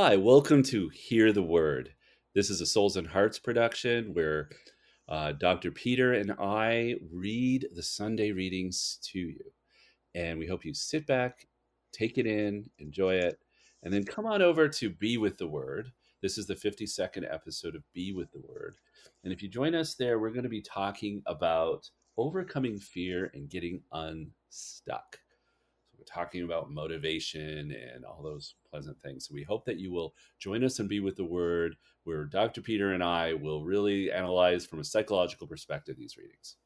Hi, welcome to Hear the Word. This is a Souls and Hearts production where uh, Dr. Peter and I read the Sunday readings to you. And we hope you sit back, take it in, enjoy it, and then come on over to Be with the Word. This is the 52nd episode of Be with the Word. And if you join us there, we're going to be talking about overcoming fear and getting unstuck talking about motivation and all those pleasant things. So we hope that you will join us and be with the word where Dr. Peter and I will really analyze from a psychological perspective these readings.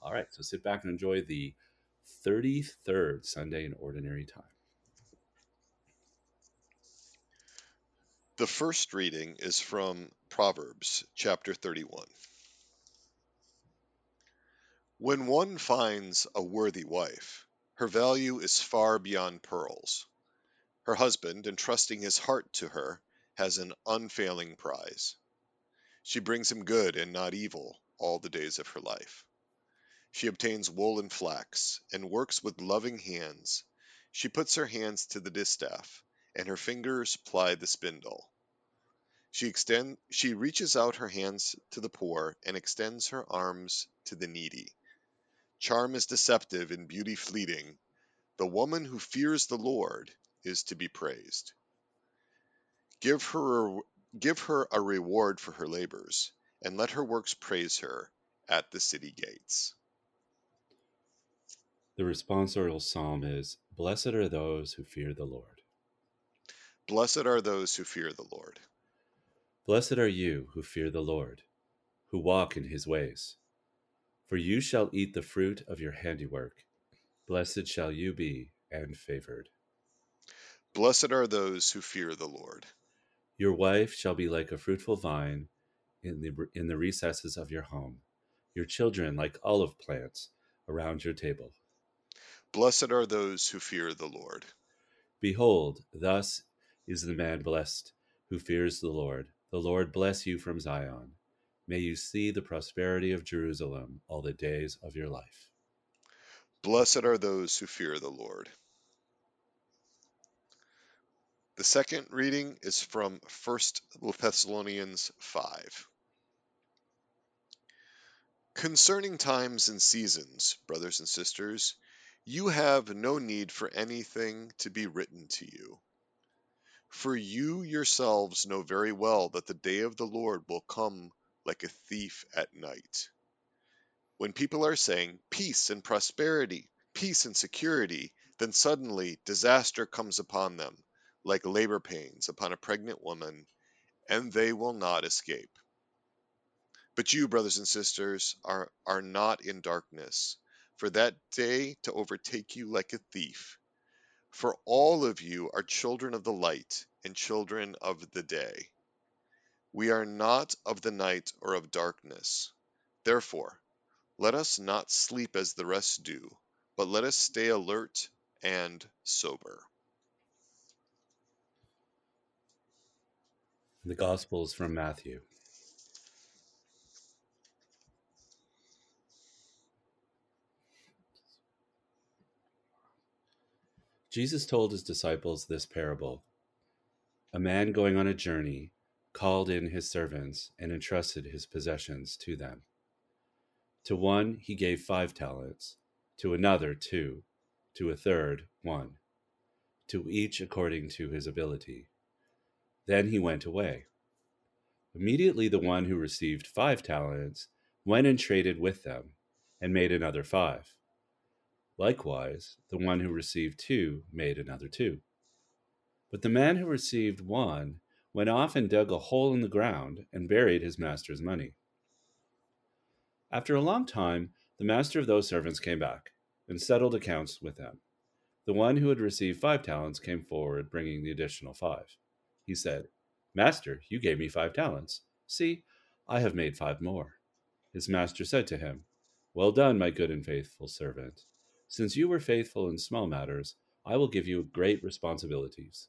All right, so sit back and enjoy the 33rd Sunday in Ordinary Time. The first reading is from Proverbs chapter 31. When one finds a worthy wife, her value is far beyond pearls. Her husband, entrusting his heart to her, has an unfailing prize. She brings him good and not evil all the days of her life. She obtains wool and flax, and works with loving hands. She puts her hands to the distaff, and her fingers ply the spindle. She extend she reaches out her hands to the poor and extends her arms to the needy. Charm is deceptive and beauty fleeting. The woman who fears the Lord is to be praised. Give her, give her a reward for her labors, and let her works praise her at the city gates. The responsorial psalm is Blessed are those who fear the Lord. Blessed are those who fear the Lord. Blessed are you who fear the Lord, who walk in his ways. For you shall eat the fruit of your handiwork. Blessed shall you be and favored. Blessed are those who fear the Lord. Your wife shall be like a fruitful vine in the, in the recesses of your home, your children like olive plants around your table. Blessed are those who fear the Lord. Behold, thus is the man blessed who fears the Lord. The Lord bless you from Zion. May you see the prosperity of Jerusalem all the days of your life. Blessed are those who fear the Lord. The second reading is from 1 Thessalonians 5. Concerning times and seasons, brothers and sisters, you have no need for anything to be written to you. For you yourselves know very well that the day of the Lord will come like a thief at night. When people are saying peace and prosperity, peace and security, then suddenly disaster comes upon them, like labor pains upon a pregnant woman, and they will not escape. But you, brothers and sisters, are, are not in darkness, for that day to overtake you like a thief. For all of you are children of the light and children of the day. We are not of the night or of darkness. Therefore, let us not sleep as the rest do, but let us stay alert and sober. The Gospel is from Matthew. Jesus told his disciples this parable A man going on a journey called in his servants and entrusted his possessions to them. To one he gave five talents, to another two, to a third one, to each according to his ability. Then he went away. Immediately the one who received five talents went and traded with them and made another five. Likewise, the one who received two made another two. But the man who received one went off and dug a hole in the ground and buried his master's money. After a long time, the master of those servants came back and settled accounts with them. The one who had received five talents came forward, bringing the additional five. He said, Master, you gave me five talents. See, I have made five more. His master said to him, Well done, my good and faithful servant. Since you were faithful in small matters, I will give you great responsibilities.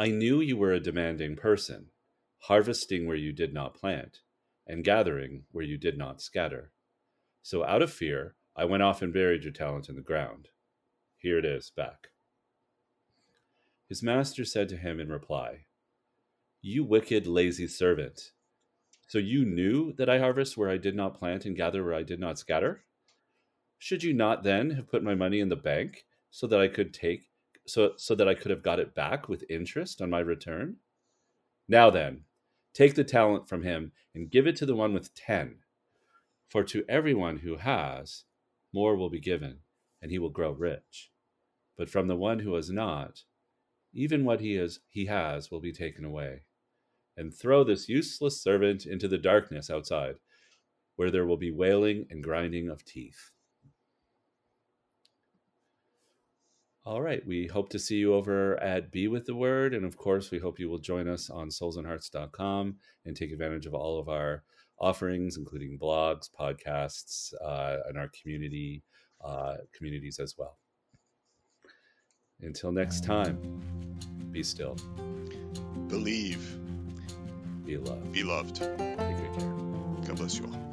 I knew you were a demanding person, harvesting where you did not plant, and gathering where you did not scatter. So out of fear, I went off and buried your talent in the ground. Here it is, back. His master said to him in reply, You wicked, lazy servant. So you knew that I harvest where I did not plant and gather where I did not scatter? Should you not then have put my money in the bank so that I could take so so that I could have got it back with interest on my return? Now then, take the talent from him and give it to the one with 10. For to everyone who has, more will be given, and he will grow rich. But from the one who has not, even what he has he has will be taken away. And throw this useless servant into the darkness outside, where there will be wailing and grinding of teeth. All right. We hope to see you over at Be With the Word. And of course, we hope you will join us on soulsandhearts.com and take advantage of all of our offerings, including blogs, podcasts, uh, and our community uh, communities as well. Until next time, be still. Believe. Be loved. Be loved. Take good care. God bless you all.